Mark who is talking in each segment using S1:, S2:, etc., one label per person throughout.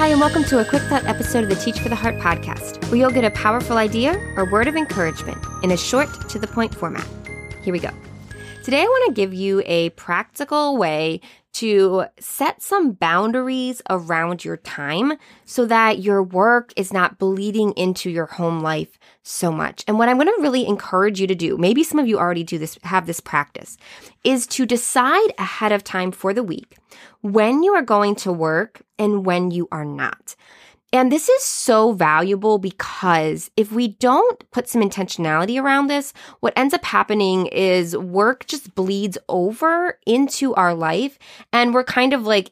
S1: Hi, and welcome to a quick thought episode of the Teach for the Heart podcast, where you'll get a powerful idea or word of encouragement in a short, to the point format. Here we go. Today, I want to give you a practical way to set some boundaries around your time so that your work is not bleeding into your home life so much. And what I'm going to really encourage you to do, maybe some of you already do this, have this practice, is to decide ahead of time for the week when you are going to work and when you are not. And this is so valuable because if we don't put some intentionality around this, what ends up happening is work just bleeds over into our life and we're kind of like,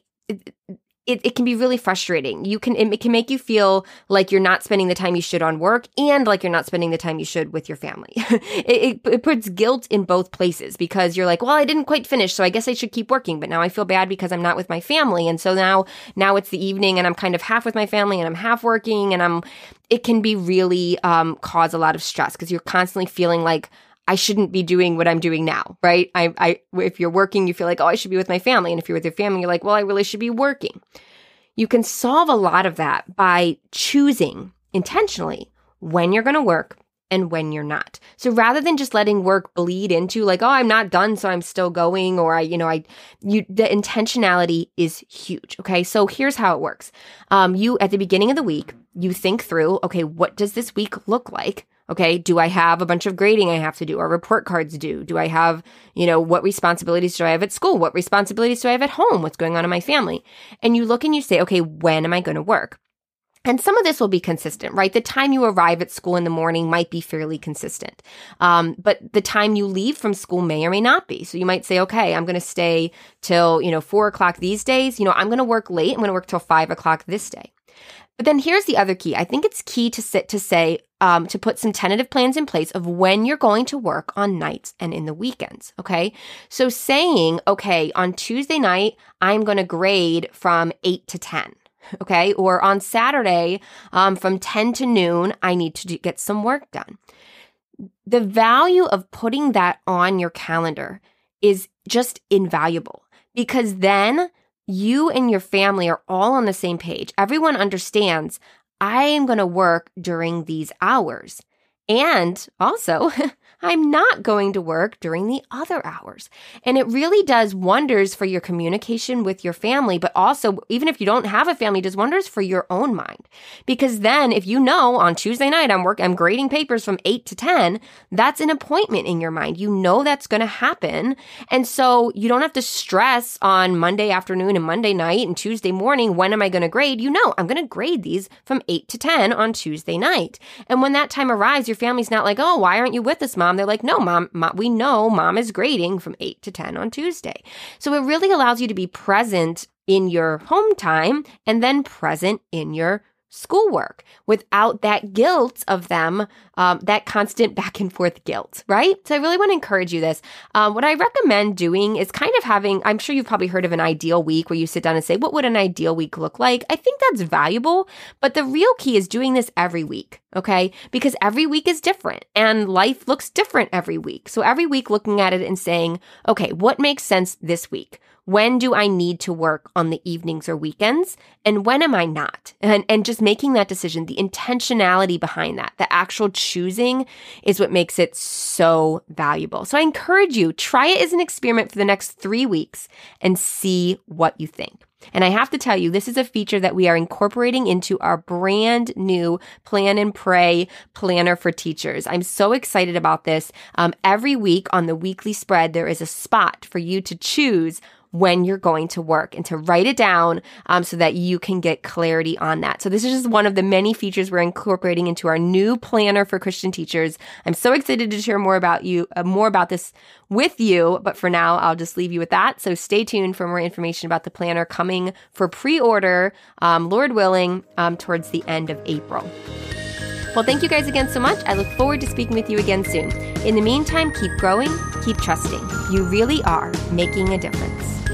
S1: it, it can be really frustrating. You can it can make you feel like you're not spending the time you should on work and like you're not spending the time you should with your family. it, it, it puts guilt in both places because you're like, well, I didn't quite finish, so I guess I should keep working. But now I feel bad because I'm not with my family, and so now now it's the evening and I'm kind of half with my family and I'm half working, and I'm. It can be really um, cause a lot of stress because you're constantly feeling like I shouldn't be doing what I'm doing now, right? I, I, if you're working, you feel like, oh, I should be with my family. And if you're with your family, you're like, well, I really should be working. You can solve a lot of that by choosing intentionally when you're going to work and when you're not. So rather than just letting work bleed into like, oh, I'm not done, so I'm still going, or I, you know, I, you, the intentionality is huge. Okay. So here's how it works. Um, you, at the beginning of the week, you think through, okay, what does this week look like? Okay. Do I have a bunch of grading I have to do or report cards due? Do I have, you know, what responsibilities do I have at school? What responsibilities do I have at home? What's going on in my family? And you look and you say, okay, when am I going to work? And some of this will be consistent, right? The time you arrive at school in the morning might be fairly consistent. Um, but the time you leave from school may or may not be. So you might say, okay, I'm going to stay till, you know, four o'clock these days. You know, I'm going to work late. I'm going to work till five o'clock this day. But then here's the other key. I think it's key to sit to say um, to put some tentative plans in place of when you're going to work on nights and in the weekends. Okay, so saying, okay, on Tuesday night I'm going to grade from eight to ten. Okay, or on Saturday um, from ten to noon I need to do, get some work done. The value of putting that on your calendar is just invaluable because then you and your family are all on the same page. Everyone understands I am going to work during these hours. And also, I'm not going to work during the other hours. And it really does wonders for your communication with your family, but also, even if you don't have a family, does wonders for your own mind. Because then if you know on Tuesday night I'm work, I'm grading papers from eight to 10, that's an appointment in your mind. You know that's going to happen. And so you don't have to stress on Monday afternoon and Monday night and Tuesday morning. When am I going to grade? You know, I'm going to grade these from eight to 10 on Tuesday night. And when that time arrives, your family's not like, oh, why aren't you with us? Mom. They're like, no, mom, mom, we know mom is grading from 8 to 10 on Tuesday. So it really allows you to be present in your home time and then present in your schoolwork without that guilt of them, um, that constant back and forth guilt, right? So I really want to encourage you this. Um, what I recommend doing is kind of having, I'm sure you've probably heard of an ideal week where you sit down and say, what would an ideal week look like? I think that's valuable, but the real key is doing this every week. Okay. Because every week is different and life looks different every week. So every week looking at it and saying, okay, what makes sense this week? When do I need to work on the evenings or weekends? And when am I not? And, and just making that decision, the intentionality behind that, the actual choosing is what makes it so valuable. So I encourage you, try it as an experiment for the next three weeks and see what you think. And I have to tell you, this is a feature that we are incorporating into our brand new Plan and Pray planner for teachers. I'm so excited about this. Um, every week on the weekly spread, there is a spot for you to choose when you're going to work and to write it down um, so that you can get clarity on that. So this is just one of the many features we're incorporating into our new planner for Christian teachers. I'm so excited to share more about you, uh, more about this with you. But for now, I'll just leave you with that. So stay tuned for more information about the planner coming for pre-order, um, Lord willing, um, towards the end of April. Well, thank you guys again so much. I look forward to speaking with you again soon. In the meantime, keep growing, keep trusting. You really are making a difference.